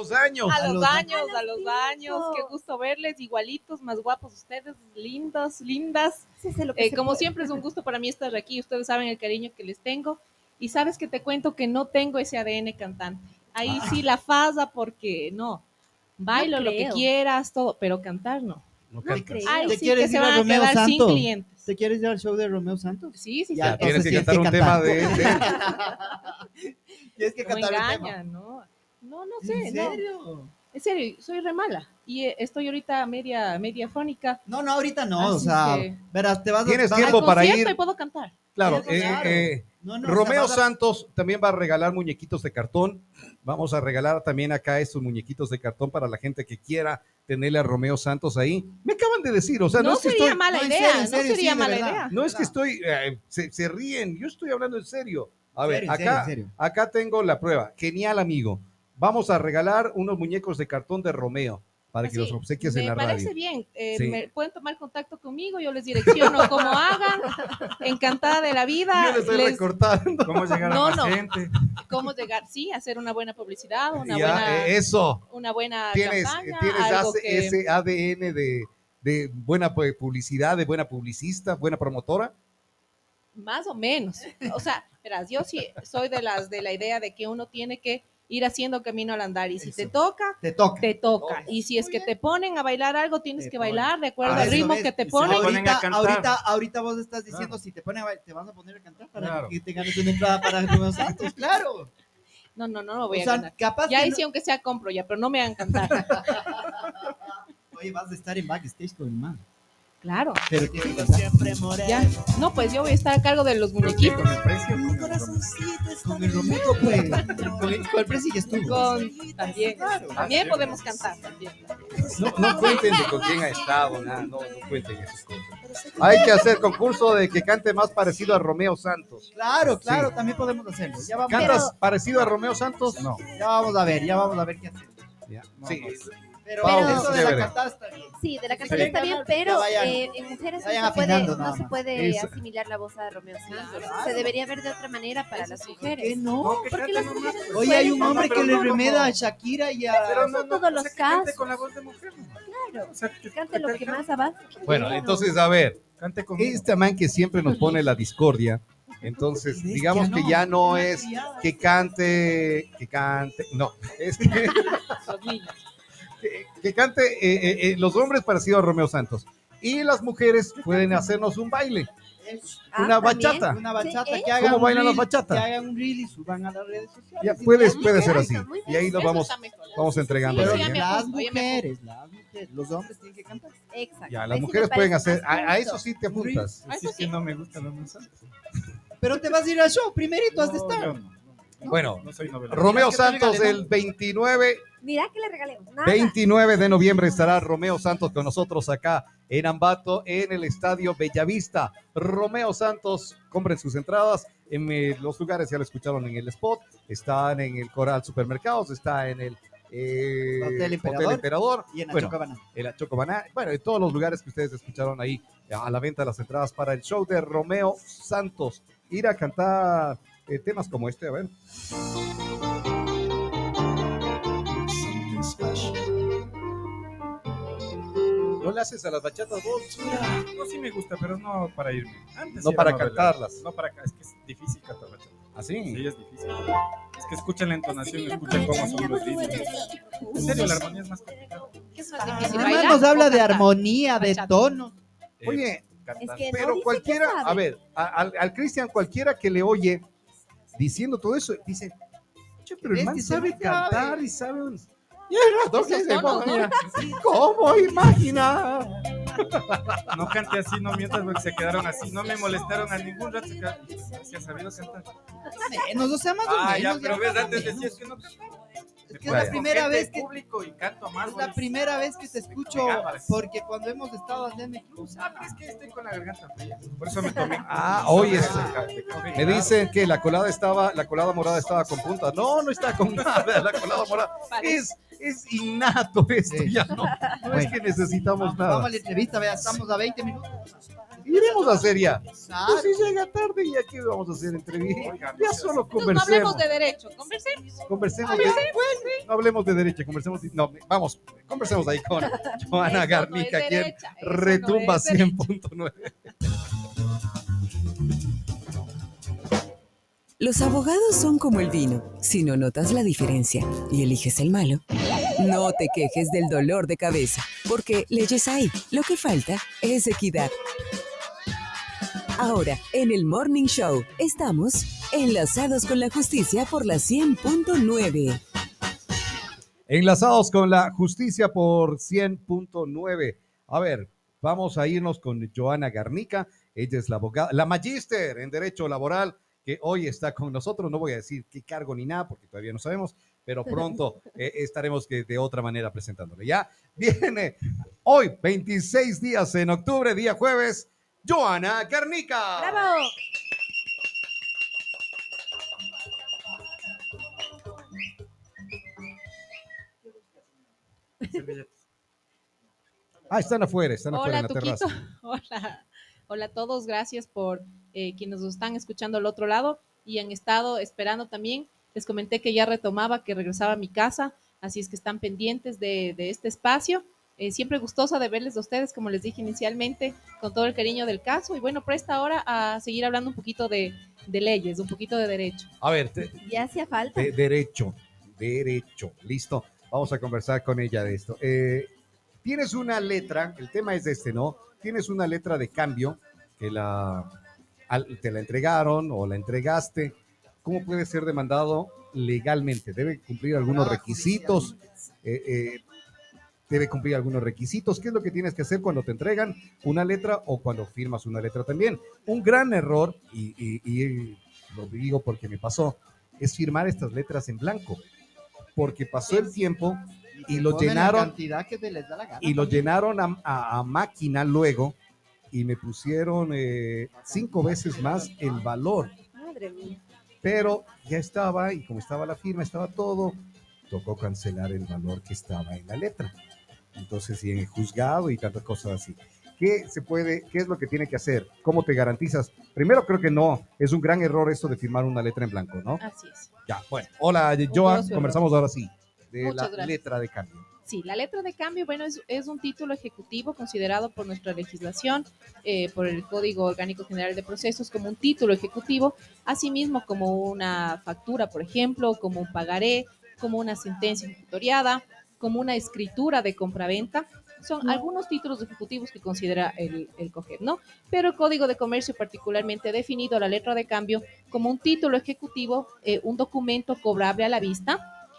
los años. A los años, a los años. Qué gusto verles, igualitos, más guapos ustedes, lindos, lindas. Sí, lo que Eh, como puede. siempre es un gusto para mí estar aquí. Ustedes saben el cariño que les tengo. Y sabes que te cuento que no tengo ese ADN cantante. Ahí sí la fasa porque no. Bailo lo que quieras, todo, pero cantar no. No No. Ay, ¿Te sí, quieres que se ir a van a Romeo quedar sin Santos? clientes. ¿Te quieres ir al show de Romeo Santos? Sí, sí, Ya, sí. Tienes que entonces cantar un tienes tema que de, Tienes que No cantar un tema. no. No, no sé, ¿En no. serio? En serio, soy re mala. Y eh, estoy ahorita media, media fónica. No, no, ahorita no, o Así sea, que- verás, te vas a... Tienes vas a- tiempo Al para concierto ir. y puedo cantar. Claro, eh, eh, No, no, o sea, Romeo a- Santos también va a regalar muñequitos de cartón. Vamos a regalar también acá estos muñequitos de cartón para la gente que quiera tenerle a Romeo Santos ahí. Me acaban de decir, o sea, no, no es que sería estoy, mala no, idea, serio, no serio, sería sí, mala idea. no es que estoy, eh, se, se ríen, yo estoy hablando en serio. A ver, serio, en serio, acá, acá tengo la prueba. Genial, amigo. Vamos a regalar unos muñecos de cartón de Romeo para que Así, los obsequies me en la parece radio. bien. Eh, Sí. me pueden tomar contacto conmigo, yo les direcciono cómo hagan. Encantada de la vida. Yo le estoy les- recortando. ¿Cómo llegar No, a no. gente? cómo llegar, sí, hacer una buena publicidad, una Ya, buena, eh, eso. una buena Tienes, campaña, tienes algo ase- que- ese ADN de, de buena pu- publicidad, de buena publicista, buena promotora. Más o menos. O sea, verás, yo sí soy de las de la idea de que uno tiene que ir haciendo camino al andar y si te toca, Te toca. te toca. Y si es que te ponen a bailar algo, tienes Te que ponen. bailar de acuerdo Ah, al ritmo que te si ponen. Ahorita, ahorita, ahorita vos estás diciendo, Claro. si te ponen a bailar, te vas a poner a cantar para Claro. que te ganes una entrada para Romeo Santos, claro. No, no, no, no voy o a sea, ganar. capaz Ya que ahí no- aunque sea compro ya, pero no me hagan cantar. Oye, vas a estar en backstage con el man. Claro. Pero cantar. Ya. No, pues yo voy a estar a cargo de los muñequitos. ¿Con el? Con Romeo, pues. Con el, con el precio ya estuvo. Con, también. También podemos cantar. También. No, no cuenten de con quién ha estado, nada, no, no cuenten esas cosas. Hay que hacer concurso de que cante más parecido a Romeo Santos. Claro, claro, Sí. también podemos hacerlo. Ya vamos, ¿Cantas parecido a Romeo Santos? No. ya vamos a ver, ya vamos a ver qué hacemos. Ya. No, Sí. no. Pero eso de la bien. Sí, de la cantada Sí. está bien, pero vayan- eh, en mujeres no se puede, no se puede asimilar la voz a Romeo Santos. Claro. Se debería ver de otra manera para las ¿Por mujeres. qué no? No, Porque las mujeres pues. Hay un No, no, hombre que le remeda a Shakira y a... Pero no, no, todos los o sea, que cante casos. con la voz de mujer. Claro, O sea, que cante lo que más avance. Bueno, entonces, a ver, Cante con este man que siempre nos pone la discordia, entonces, digamos que ya no es que cante, que cante, no, es que, Los niños. Que- que cante eh, eh, eh, los hombres parecido a Romeo Santos. Y las mujeres pueden hacernos un baile, Ah, una también. bachata. Una bachata Sí, ¿eh? que hagan ¿Cómo un bailan las bachatas? Que hagan un reel y suban a las redes sociales. Ya puede, puede ser así. Y ahí lo Eso vamos, vamos entregando. Ahí, ¿eh? me las mujeres, las mujeres, los hombres tienen que cantar. Exacto. Ya, las sí mujeres pueden hacer, a, eso sí te apuntas. Es que sí. no me gusta Romeo Santos. Pero te vas a ir al show, primerito has de estar. no, no. Bueno, No soy novela. Romeo Santos el 29 Mira que le regalemos. Nada. 29 de noviembre estará Romeo Santos con nosotros acá en Ambato, en el Estadio Bellavista. Romeo Santos, compren sus entradas en eh, los lugares, ya lo escucharon en el spot, están en el Coral Supermercados, está en el eh, Hotel Emperador. Emperador, Y en la Bueno, en la Chocobaná, bueno, en todos los lugares que ustedes escucharon ahí a la venta de las entradas para el show de Romeo Santos. Ir a cantar eh, temas como este, a ver. ¿No le haces a las bachatas vos? No, sí me gusta, pero no para irme. Antes No sí para cantarlas. No para es que es difícil cantar bachata. ¿Así? Sí, es difícil. Es que escuchen la entonación, escuchen cómo son los ritmos. En serio, la armonía es más complicada. ¿Qué es más difícil? Nada más bailar nos habla de armonía, de tono. Oye, pero cualquiera, a ver, al, al Cristian, cualquiera que le oye diciendo todo eso, dice, "Che, pero el man que sabe cantar sabe". y sabe un... Y el rato que Esos se tonos, ¿no? ponía, ¿Cómo imaginar? No cante así, no mientas porque se quedaron así. No me molestaron a ningún rato. se ha sabido cantar. Menos, o sea, más o Ah, ya, pero ya ves, antes decías que no cantaba. Es que es la primera vez que público y canto más. es la primera vez que te escucho porque cuando hemos estado allá en el club, Ah, pero es que estoy con la garganta fría. Por eso me tomé. Ah, oye, Ah, Me dicen que la colada estaba, la colada morada estaba con punta. No, no está con nada, la colada morada. Es, es innato esto, Sí. ya no, no es que necesitamos vamos a nada. la entrevista, vea, estamos a 20 minutos. Iremos a hacer ya. Exacto. Pues si llega tarde y aquí vamos a hacer entrevista. Oiga, Ya solo Entonces, no hablemos conversemos. de derecho, conversemos. Conversemos de, no hablemos de derecha, conversemos. de- no, vamos, conversemos ahí con Joana Garnica, no quien derecha, no retumba derecha. 100.9. Los abogados son como el vino. Si no notas la diferencia y eliges el malo, no te quejes del dolor de cabeza, porque leyes hay. Lo que falta es equidad. Ahora, en el Morning Show, estamos enlazados con la justicia por la 100.9. Enlazados con la justicia por 100.9. A ver, vamos a irnos con Joana Garnica. Ella es la abogada, la magíster en Derecho Laboral, que hoy está con nosotros. No voy a decir qué cargo ni nada, porque todavía no sabemos, pero pronto eh, estaremos que de otra manera presentándole. Ya viene hoy, 26 días en octubre, día jueves, Joana Garnica. ¡Bravo! Ah, están afuera, están afuera en Hola, la Tuquito. terraza. Hola. Hola a todos. Gracias por eh, quienes nos están escuchando al otro lado y han estado esperando también. Les comenté que ya retomaba, que regresaba a mi casa, así es que están pendientes de, de este espacio. Eh, siempre gustosa de verles a ustedes, como les dije inicialmente, con todo el cariño del caso. Y bueno, presta ahora a seguir hablando un poquito de, de leyes, un poquito de derecho. A ver, te- Ya hacía falta. De derecho, derecho. Listo. Vamos a conversar con ella de esto. Eh, tienes una letra, el tema es este, ¿no? Tienes una letra de cambio que la, al- te la entregaron o la entregaste. ¿Cómo puede ser demandado legalmente? ¿Debe cumplir algunos requisitos? Eh, eh, ¿Debe cumplir algunos requisitos? ¿Qué es lo que tienes que hacer cuando te entregan una letra o cuando firmas una letra también? Un gran error, y, y- y lo digo porque me pasó, es firmar estas letras en blanco. Porque pasó el tiempo y lo llenaron cantidad que te les da la gana. y lo llenaron a, a- a máquina luego y me pusieron eh, cinco veces más el valor. Madre mía. Pero ya estaba y como estaba la firma, estaba todo, tocó cancelar el valor que estaba en la letra. Entonces, y en el juzgado y tantas cosas así. ¿Qué se puede, qué es lo que tiene que hacer? ¿Cómo te garantizas? Primero creo que no, es un gran error esto de firmar una letra en blanco, ¿no? Así es. Ya, bueno. Hola, Joa, grosso conversamos ahora sí de Muchas la gracias. letra de cambio. Sí, la letra de cambio, bueno, es, es un título ejecutivo considerado por nuestra legislación, eh, por el Código Orgánico General de Procesos, como un título ejecutivo, asimismo como una factura, por ejemplo, como un pagaré, como una sentencia ejecutoriada, como una escritura de compraventa. Son algunos títulos ejecutivos que considera el, el COGEP, ¿no? Pero el Código de Comercio particularmente ha definido la letra de cambio como un título ejecutivo, eh, un documento cobrable a la vista,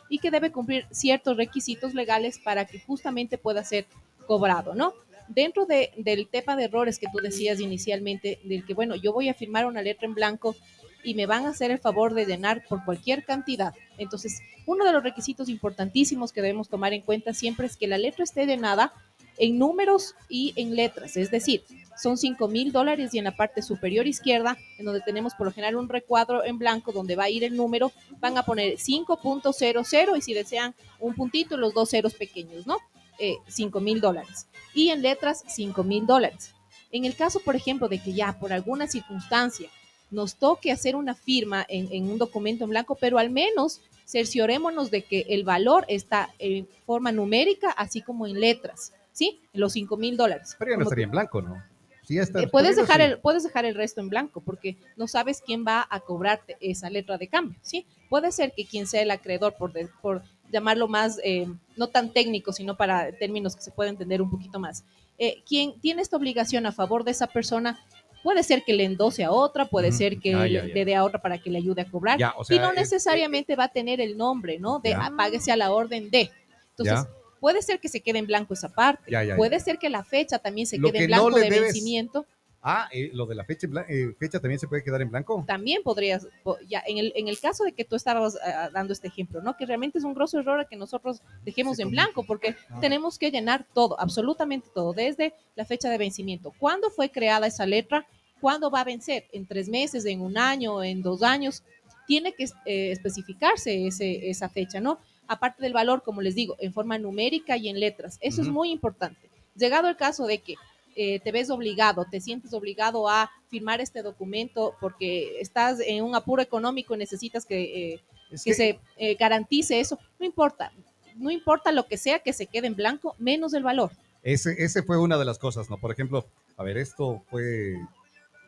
y que debe cumplir ciertos requisitos legales para que justamente pueda ser cobrado, ¿no? Dentro de, del tema de errores que tú decías inicialmente, del que, bueno, yo voy a firmar una letra en blanco y me van a hacer el favor de llenar por cualquier cantidad. Entonces, uno de los requisitos importantísimos que debemos tomar en cuenta siempre es que la letra esté llenada en números y en letras, es decir, son 5 mil dólares y en la parte superior izquierda, en donde tenemos por lo general un recuadro en blanco donde va a ir el número, van a poner 5.00 y si desean un puntito, los dos ceros pequeños, ¿no? Eh, 5 mil dólares. Y en letras, 5 mil dólares. En el caso, por ejemplo, de que ya por alguna circunstancia nos toque hacer una firma en, en un documento en blanco, pero al menos cerciorémonos de que el valor está en forma numérica, así como en letras, ¿sí? Los 5 mil dólares. Pero ya no estaría en blanco, ¿no? Sí, ya está. eh, puedes, dejar sí. el, puedes dejar el resto en blanco porque no sabes quién va a cobrarte esa letra de cambio, ¿sí? Puede ser que quien sea el acreedor, por, de- por llamarlo más, eh, no tan técnico, sino para términos que se pueda entender un poquito más. Eh, quien tiene esta obligación a favor de esa persona, puede ser que le endose a otra, puede ser que Ah, ya, le, ya. le dé a otra para que le ayude a cobrar, Ya, o y no es- necesariamente va a tener el nombre, ¿no? De Ya. ah, páguese a la orden de. Entonces, puede ser que se quede en blanco esa parte, puede ser que la fecha también se Lo quede que en blanco de debes- vencimiento. Ah, eh, lo de la fecha, eh, fecha también se puede quedar en blanco. también podrías, po- ya en el, en el caso de que tú estabas ah, dando este ejemplo, ¿no? Que realmente es un grosso error que nosotros dejemos Sí, en blanco, porque Ah. tenemos que llenar todo, absolutamente todo, desde la fecha de vencimiento. ¿Cuándo fue creada esa letra? ¿Cuándo va a vencer? ¿En tres meses, en un año, en dos años? Tiene que eh, especificarse ese, esa fecha, ¿no? Aparte del valor, como les digo, en forma numérica y en letras. Eso es muy importante. Llegado el caso de que eh, te ves obligado, te sientes obligado a firmar este documento porque estás en un apuro económico y necesitas que, eh, Es que se eh, garantice eso. No importa, no importa lo que sea que se quede en blanco, menos el valor. Ese, ese fue una de las cosas, ¿no? Por ejemplo, a ver, esto fue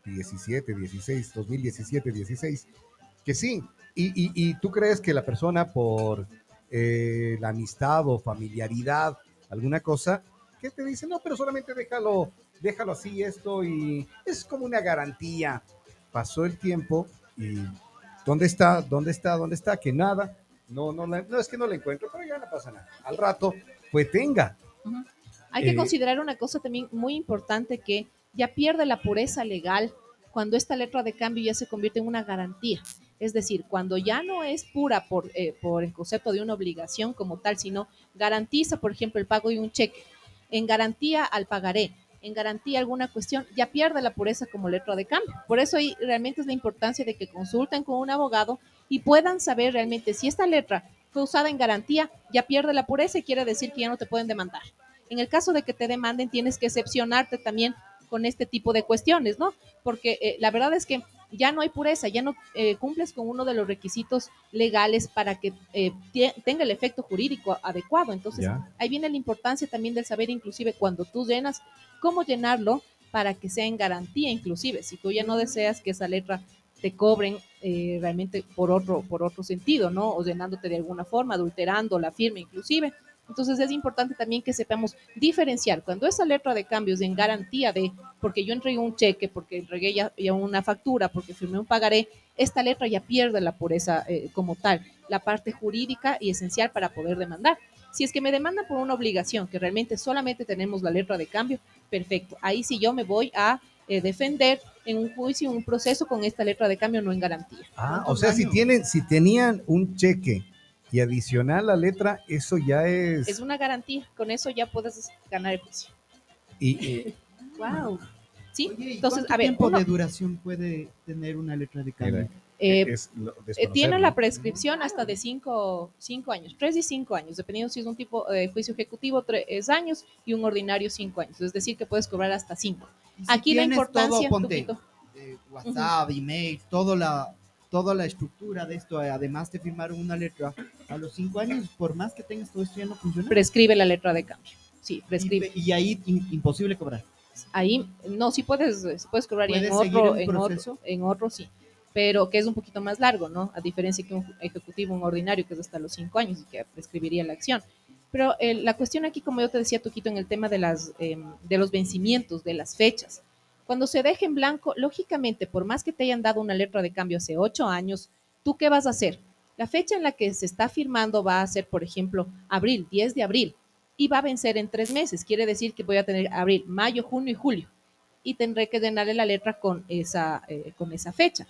17, 16, 2017, 16, que sí. Y, y- y tú crees que la persona por la amistad o familiaridad, alguna cosa, que te dice, no, pero solamente déjalo, déjalo así, esto, y es como una garantía. Pasó el tiempo y ¿dónde está? ¿Dónde está? ¿Dónde está? Que nada. No, no, no es que no la encuentro, pero ya no pasa nada. Al rato, pues tenga. Hay que Eh, considerar una cosa también muy importante que ya pierde la pureza legal cuando esta letra de cambio ya se convierte en una garantía. Es decir, cuando ya no es pura por, eh, por el concepto de una obligación como tal, sino garantiza, por ejemplo, el pago de un cheque, en garantía al pagaré, en garantía alguna cuestión, ya pierde la pureza como letra de cambio. Por eso ahí realmente es la importancia de que consulten con un abogado y puedan saber realmente si esta letra fue usada en garantía, ya pierde la pureza y quiere decir que ya no te pueden demandar. En el caso de que te demanden, tienes que excepcionarte también con este tipo de cuestiones, ¿no? Porque eh, la verdad es que ya no hay pureza, ya no eh, cumples con uno de los requisitos legales para que eh, tenga el efecto jurídico adecuado. Entonces, Ya. ahí viene la importancia también del saber, inclusive cuando tú llenas, cómo llenarlo para que sea en garantía, inclusive. Si tú ya no deseas que esa letra te cobren eh, realmente por otro, por otro sentido, ¿no? O llenándote de alguna forma, adulterando la firma inclusive. Entonces es importante también que sepamos diferenciar cuando esa letra de cambio es en garantía de, porque yo entregué un cheque, porque entregué ya, ya una factura, porque firmé un pagaré, esta letra ya pierde la pureza eh, como tal, la parte jurídica y esencial para poder demandar. Si es que me demandan por una obligación, que realmente solamente tenemos la letra de cambio, perfecto. Ahí sí yo me voy a eh, defender en un juicio, en un proceso con esta letra de cambio no en garantía. Ah, o sea, si tienen, si tenían un cheque y adicional la letra, eso ya es. Es una garantía, con eso ya puedes ganar el juicio. y, Wow. Sí, Oye, ¿y entonces, ¿cuánto a ver, tiempo uno, de duración puede tener una letra de cambio? eh, es lo- eh, tiene la prescripción hasta de cinco, cinco años, tres y cinco años, dependiendo si es un tipo de juicio ejecutivo, tres años y un ordinario cinco años. Es decir, que puedes cobrar hasta cinco. Si Aquí la importancia, todo, ponte, eh, WhatsApp, email, toda la, toda la estructura de esto, eh, además de firmar una letra, a los cinco años, por más que tengas todo esto, ya no funciona. prescribe la letra de cambio. Sí, prescribe. Y, y ahí in- imposible cobrar. Ahí, no, sí puedes, sí puedes cobrar y en ¿Puedes seguir otro, en otro, en otro sí, pero que es un poquito más largo, ¿no? A diferencia que un ejecutivo, un ordinario, que es hasta los cinco años y que prescribiría la acción. Pero eh, la cuestión aquí, como yo te decía, Tuquito, en el tema de, las, eh, de los vencimientos, de las fechas. Cuando se deje en blanco, lógicamente, por más que te hayan dado una letra de cambio hace ocho años, ¿tú qué vas a hacer? La fecha en la que se está firmando va a ser, por ejemplo, abril, 10 de abril, y va a vencer en tres meses. Quiere decir que voy a tener abril, mayo, junio y julio. Y tendré que llenarle la letra con esa, eh, con esa fecha.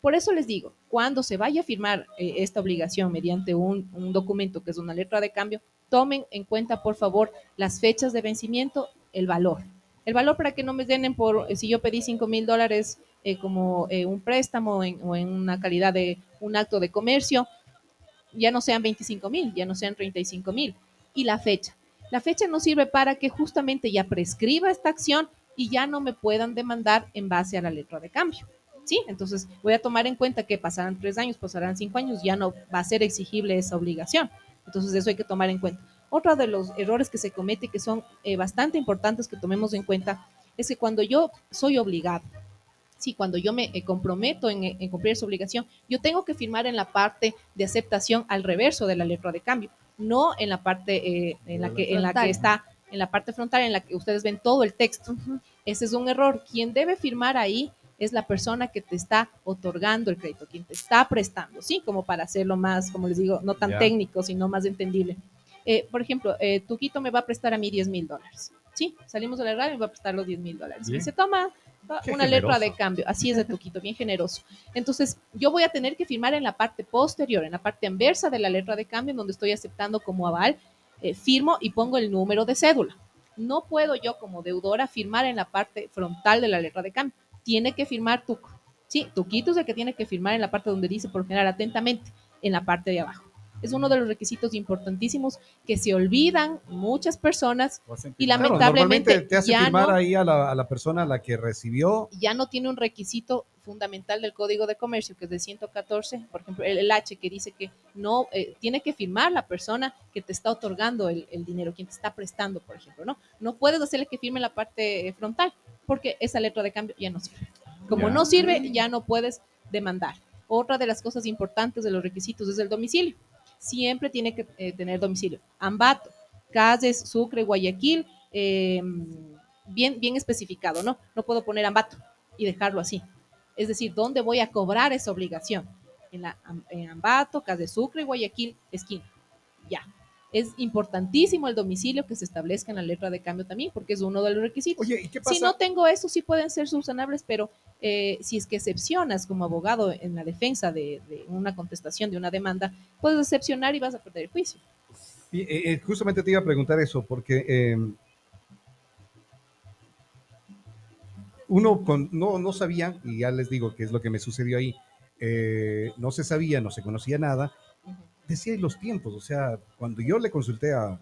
Por eso les digo, cuando se vaya a firmar eh, esta obligación mediante un, un documento que es una letra de cambio, tomen en cuenta, por favor, las fechas de vencimiento, el valor. El valor para que no me llenen por, eh, si yo pedí 5 mil dólares eh, como eh, un préstamo o en una calidad de un acto de comercio, ya no sean 25 mil, ya no sean 35 mil. Y la fecha. La fecha nos sirve para que justamente ya prescriba esta acción y ya no me puedan demandar en base a la letra de cambio. ¿Sí? Entonces voy a tomar en cuenta que pasarán tres años, pasarán cinco años, ya no va a ser exigible esa obligación. Entonces eso hay que tomar en cuenta. Otro de los errores que se comete que son eh, bastante importantes que tomemos en cuenta es que cuando yo soy obligado, sí, cuando yo me eh, comprometo en, en cumplir esa obligación, yo tengo que firmar en la parte de aceptación al reverso de la letra de cambio, no en la parte eh, en, la que, en la que está, en la parte frontal, en la que ustedes ven todo el texto. Ese es un error. Quien debe firmar ahí es la persona que te está otorgando el crédito, quien te está prestando, ¿sí? Como para hacerlo más, como les digo, no tan Ya. técnico, sino más entendible. Eh, por ejemplo, eh, Tuquito me va a prestar a mí 10 mil dólares, ¿sí? Salimos de la radio y me va a prestar los 10 mil dólares. Y se toma una letra de cambio, así es de Tuquito, bien generoso. Entonces, yo voy a tener que firmar en la parte posterior, en la parte anversa de la letra de cambio, en donde estoy aceptando como aval, eh, firmo y pongo el número de cédula. No puedo yo como deudora firmar en la parte frontal de la letra de cambio. Tiene que firmar Tuco. Sí, Tuquito es el que tiene que firmar en la parte donde dice por general atentamente, en la parte de abajo. Es uno de los requisitos importantísimos que se olvidan muchas personas y. Claro, lamentablemente normalmente te hace ya firmar no- ahí a la, a la persona a la que recibió. ya no tiene un requisito fundamental del Código de Comercio, que es de 114, por ejemplo, el, el H que dice que no eh, tiene que firmar la persona que te está otorgando el, el dinero, quien te está prestando, por ejemplo, ¿no? No puedes hacerle que firme la parte eh, frontal, porque esa letra de cambio ya no sirve. Como no sirve, ya no puedes demandar. Otra de las cosas importantes de los requisitos es el domicilio. Siempre tiene que eh, tener domicilio. Ambato, Cases, Sucre, Guayaquil, eh, bien, bien especificado, ¿no? No puedo poner Ambato y dejarlo así. Es decir, ¿dónde voy a cobrar esa obligación? En, la, en Ambato, de Sucre, Guayaquil, esquina. Ya. Es importantísimo el domicilio que se establezca en la letra de cambio también, porque es uno de los requisitos. Oye, ¿y qué pasa? Si no tengo eso, sí pueden ser subsanables, pero eh, si es que excepcionas como abogado en la defensa de, de una contestación de una demanda, puedes excepcionar y vas a perder el juicio. Y, eh, eh, justamente te iba a preguntar eso, porque eh, uno con- no, no sabía, y ya les digo qué es lo que me sucedió ahí, eh, no se sabía, no se conocía nada, decía los tiempos, o sea, cuando yo le consulté a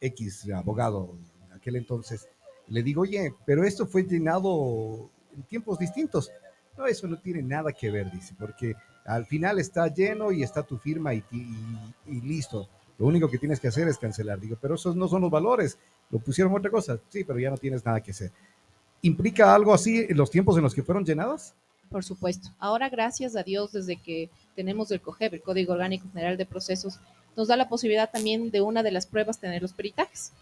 X abogado en aquel entonces, le digo, oye, pero esto fue llenado en tiempos distintos. No, eso no tiene nada que ver, dice, porque al final está lleno y está tu firma y, listo. Lo único que tienes que hacer es cancelar. Digo, pero esos no son los valores. Lo pusieron otra cosa. Sí, pero ya no tienes nada que hacer. ¿Implica algo así en los tiempos en los que fueron llenadas? Por supuesto. Ahora, gracias a Dios, desde que tenemos el COGEB, el Código Orgánico General de Procesos, nos da la posibilidad también de una de las pruebas tener los peritajes.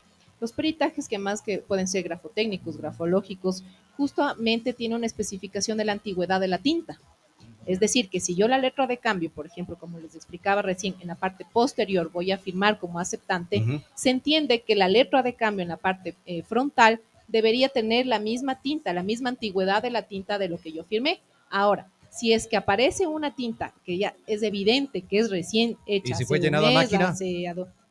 Los peritajes que más que pueden ser grafotécnicos, grafológicos, justamente tiene una especificación de la antigüedad de la tinta. Es decir, que si yo la letra de cambio, por ejemplo, como les explicaba recién, en la parte posterior voy a firmar como aceptante, se entiende que la letra de cambio en la parte eh, frontal debería tener la misma tinta, la misma antigüedad de la tinta de lo que yo firmé. Ahora, si es que aparece una tinta que ya es evidente que es recién hecha,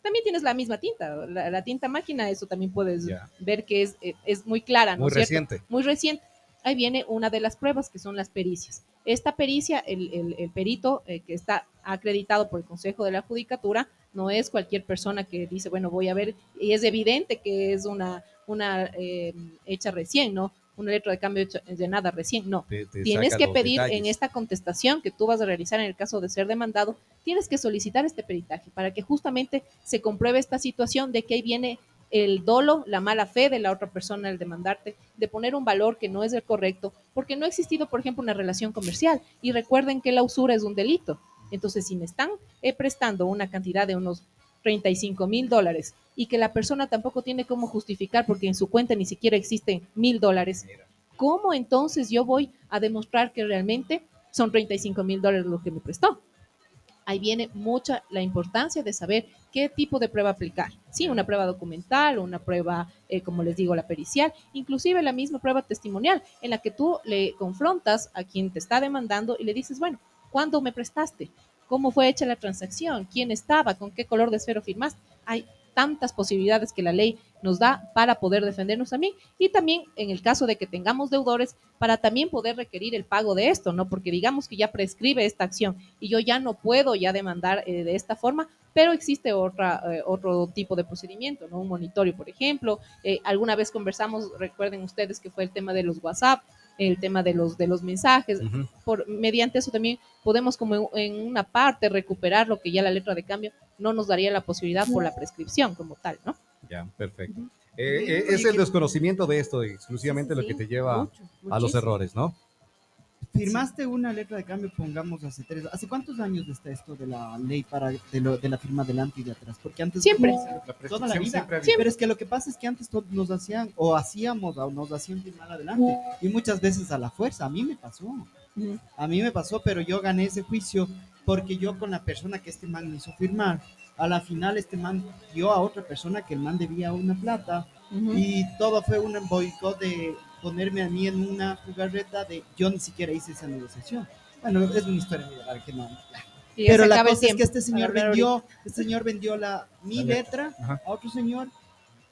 también tienes la misma tinta, la, la tinta máquina, eso también puedes ver que es, eh, es muy clara, ¿no Muy cierto? reciente. muy reciente. Ahí viene una de las pruebas que son las pericias. Esta pericia, el, el- el perito eh, que está acreditado por el Consejo de la Judicatura, no es cualquier persona que dice, bueno, voy a ver, y es evidente que es una, una eh, hecha recién, ¿no? Una letra de cambio llenada recién, no. Te- te Tienes que pedir detalles. en esta contestación que tú vas a realizar en el caso de ser demandado, tienes que solicitar este peritaje para que justamente se compruebe esta situación de que ahí viene el dolo, la mala fe de la otra persona al demandarte, de poner un valor que no es el correcto, porque no ha existido, por ejemplo, una relación comercial. Y recuerden que la usura es un delito. Entonces, si me están eh, prestando una cantidad de unos 35 mil dólares y que la persona tampoco tiene cómo justificar porque en su cuenta ni siquiera existen mil dólares, ¿cómo entonces yo voy a demostrar que realmente son 35 mil dólares lo que me prestó? Ahí viene mucha la importancia de saber qué tipo de prueba aplicar. Sí, una prueba documental, una prueba, eh, como les digo, la pericial, inclusive la misma prueba testimonial, en la que tú le confrontas a quien te está demandando y le dices, bueno, ¿cuándo me prestaste? ¿Cómo fue hecha la transacción? ¿Quién estaba? ¿Con qué color de esfero firmaste? Hay tantas posibilidades que la ley nos da para poder defendernos también y también en el caso de que tengamos deudores para también poder requerir el pago de esto, ¿no? Porque digamos que ya prescribe esta acción y yo ya no puedo ya demandar eh, de esta forma, pero existe otra, eh, otro tipo de procedimiento, ¿no? Un monitorio, por ejemplo. Eh, alguna vez conversamos, recuerden ustedes que fue el tema de los WhatsApp, el tema de los, de los mensajes. Por, mediante eso también podemos como en, en una parte recuperar lo que ya la letra de cambio no nos daría la posibilidad por la prescripción como tal, ¿no? Ya, perfecto. Eh, eh, es el desconocimiento de esto, exclusivamente lo Sí, que te lleva mucho, a los errores, ¿no? Firmaste una letra de cambio, pongamos hace tres. ¿Hace cuántos años está esto de la ley para de, lo- de la firma delante y de atrás? Porque antes Siempre. La toda la vida. siempre. Pero es que lo que pasa es que antes to- nos hacían o hacíamos o nos hacían firmar adelante y muchas veces a la fuerza. A mí me pasó. A mí me pasó, pero yo gané ese juicio porque yo con la persona que este man me hizo firmar, a la final este man dio a otra persona que el man debía una plata Ujú. y todo fue un boicot de ponerme a mí en una jugarreta de yo ni siquiera hice esa negociación. Bueno, es una historia muy larga que no. Pero la cosa es que este señor vendió, este señor vendió la mi La letra. letra Ajá. a otro señor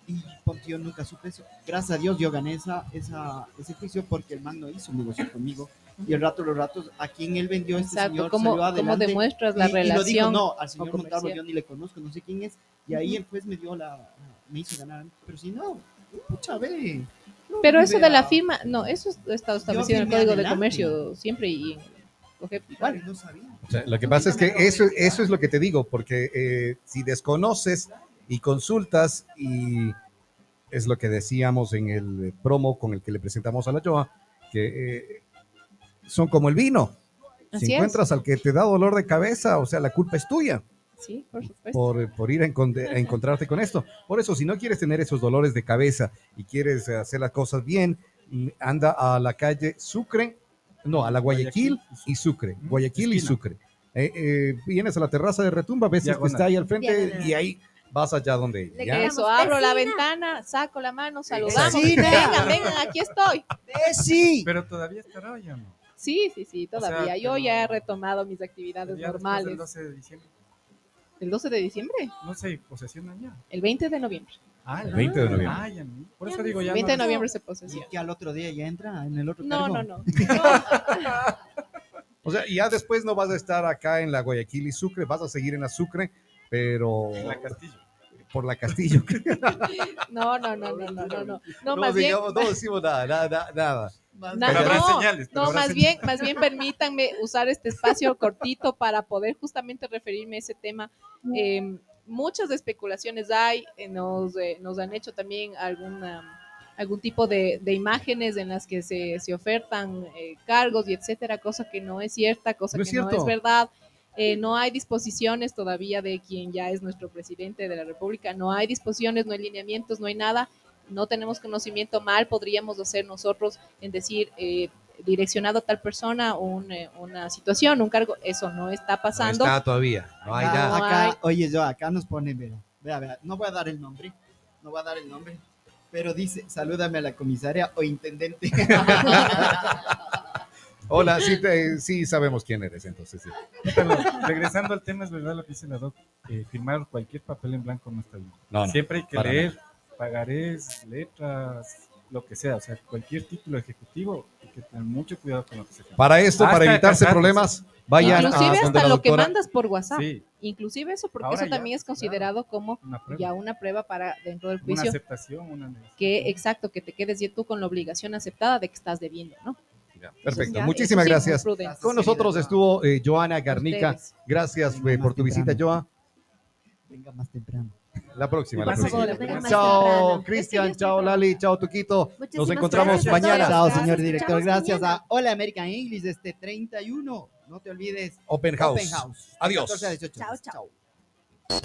y ponte, yo nunca supe eso. Gracias a Dios yo gané esa, esa, ese juicio porque el man no hizo negocio conmigo Y el rato, los ratos, a quien él vendió este Exacto, señor ¿cómo, salió cómo adelante. demuestras la y, y lo dijo, relación? no, al señor. Montalvo yo ni le conozco, no sé quién es. Y ahí el juez me dio la, me hizo ganar. Pero si no, pucha, ve. Pero eso de la firma, no, eso está establecido en el Código de. Comercio siempre y en igual. No sabía. O sea, lo que pasa es que eso, eso es lo que te digo, porque eh, si desconoces y consultas, y es lo que decíamos en el promo con el que le presentamos a la Joa, que eh, son como el vino. Así si es. encuentras al que te da dolor de cabeza, o sea, la culpa es tuya Sí, por supuesto. por, por ir a, encon- a encontrarte con esto. Por eso, si no quieres tener esos dolores de cabeza y quieres hacer las cosas bien, mm, anda a la calle Sucre, no, a la Guayaquil y Sucre. Guayaquil y. Sucre. Eh, eh, vienes a la terraza de Retumba, ves el que está ahí al frente Diagonal. y ahí vas allá donde Eso, abro la ventana, saco la mano, saludamos. Vecina. Vengan, vengan, aquí estoy. Eh, sí. Pero todavía estará ya no. Sí, sí, sí, todavía. sea, Yo ya he retomado mis actividades normales. del 12 de diciembre. ¿El 12 de diciembre? No sé, posesionan ya. El 20 de noviembre. Ah, El 20 de noviembre. Ah, ya. Por eso digo ya. El 20 de no- noviembre se Y posesiona. que al otro día ya entra en el otro No, cargo. no, no. No, O sea, ya después no vas a estar acá en la Guayaquil y Sucre, vas a seguir en la Sucre, pero La Castillo. Por la Castillo. no, no, no, no, no, no, no. No, no, más bien, digamos, no decimos nada, nada, nada. na- Pero habrá no, señales, no, más señales. bien, más bien permítanme usar este espacio cortito para poder justamente referirme a ese tema. Eh, muchas especulaciones hay, eh, nos, eh, nos han hecho también alguna algún tipo de, de imágenes en las que se, se ofertan eh, cargos y etcétera, cosa que no es cierta, cosa No es que no cierto. es verdad. Eh, no hay disposiciones todavía de quien ya es nuestro presidente de la República, no hay disposiciones, no hay lineamientos, no hay nada, no tenemos conocimiento mal, podríamos hacer nosotros en decir eh, direccionado a tal persona un, eh, una situación, un cargo, eso no está No pasando. está todavía, no hay Acá- nada. No acá- hay. Oye, yo acá nos pone, vea, vea, vea, no voy a dar el nombre, no voy a dar el nombre, pero dice, salúdame a la comisaria o intendente. Hola, sí, te- sí sabemos quién eres, entonces sí. Pero, regresando al tema, es verdad lo que dice la doc. eh, firmar cualquier papel en blanco no está bien. No, no. Siempre hay que leer pagarés, letras, lo que sea. O sea, cualquier título ejecutivo hay que tener mucho cuidado con lo que se firma. Para esto, Hasta para evitarse problemas, vayan a Inclusive donde hasta la lo que mandas por WhatsApp, Sí, inclusive eso, porque Ahora eso ya, también es claro. considerado como una prueba. ya una prueba para dentro del una juicio, aceptación, una negociación. que exacto, que te quedes ya tú con la obligación aceptada de que estás debiendo, ¿no? Perfecto, ya, muchísimas gracias. Con nosotros estuvo eh, Joana Garnica. Ustedes. Gracias eh, por tu visita. Joa. Venga más temprano. La próxima, la Chao. Cristian. Chao, Lali. Chao, Tuquito. Nos Muchísimas encontramos gracias, mañana. Chao, señor nos director. Gracias mañana. a Hola American English este 31. No te olvides. Open House. Open House. Adiós. 14 a 18. Chao, chao. chao.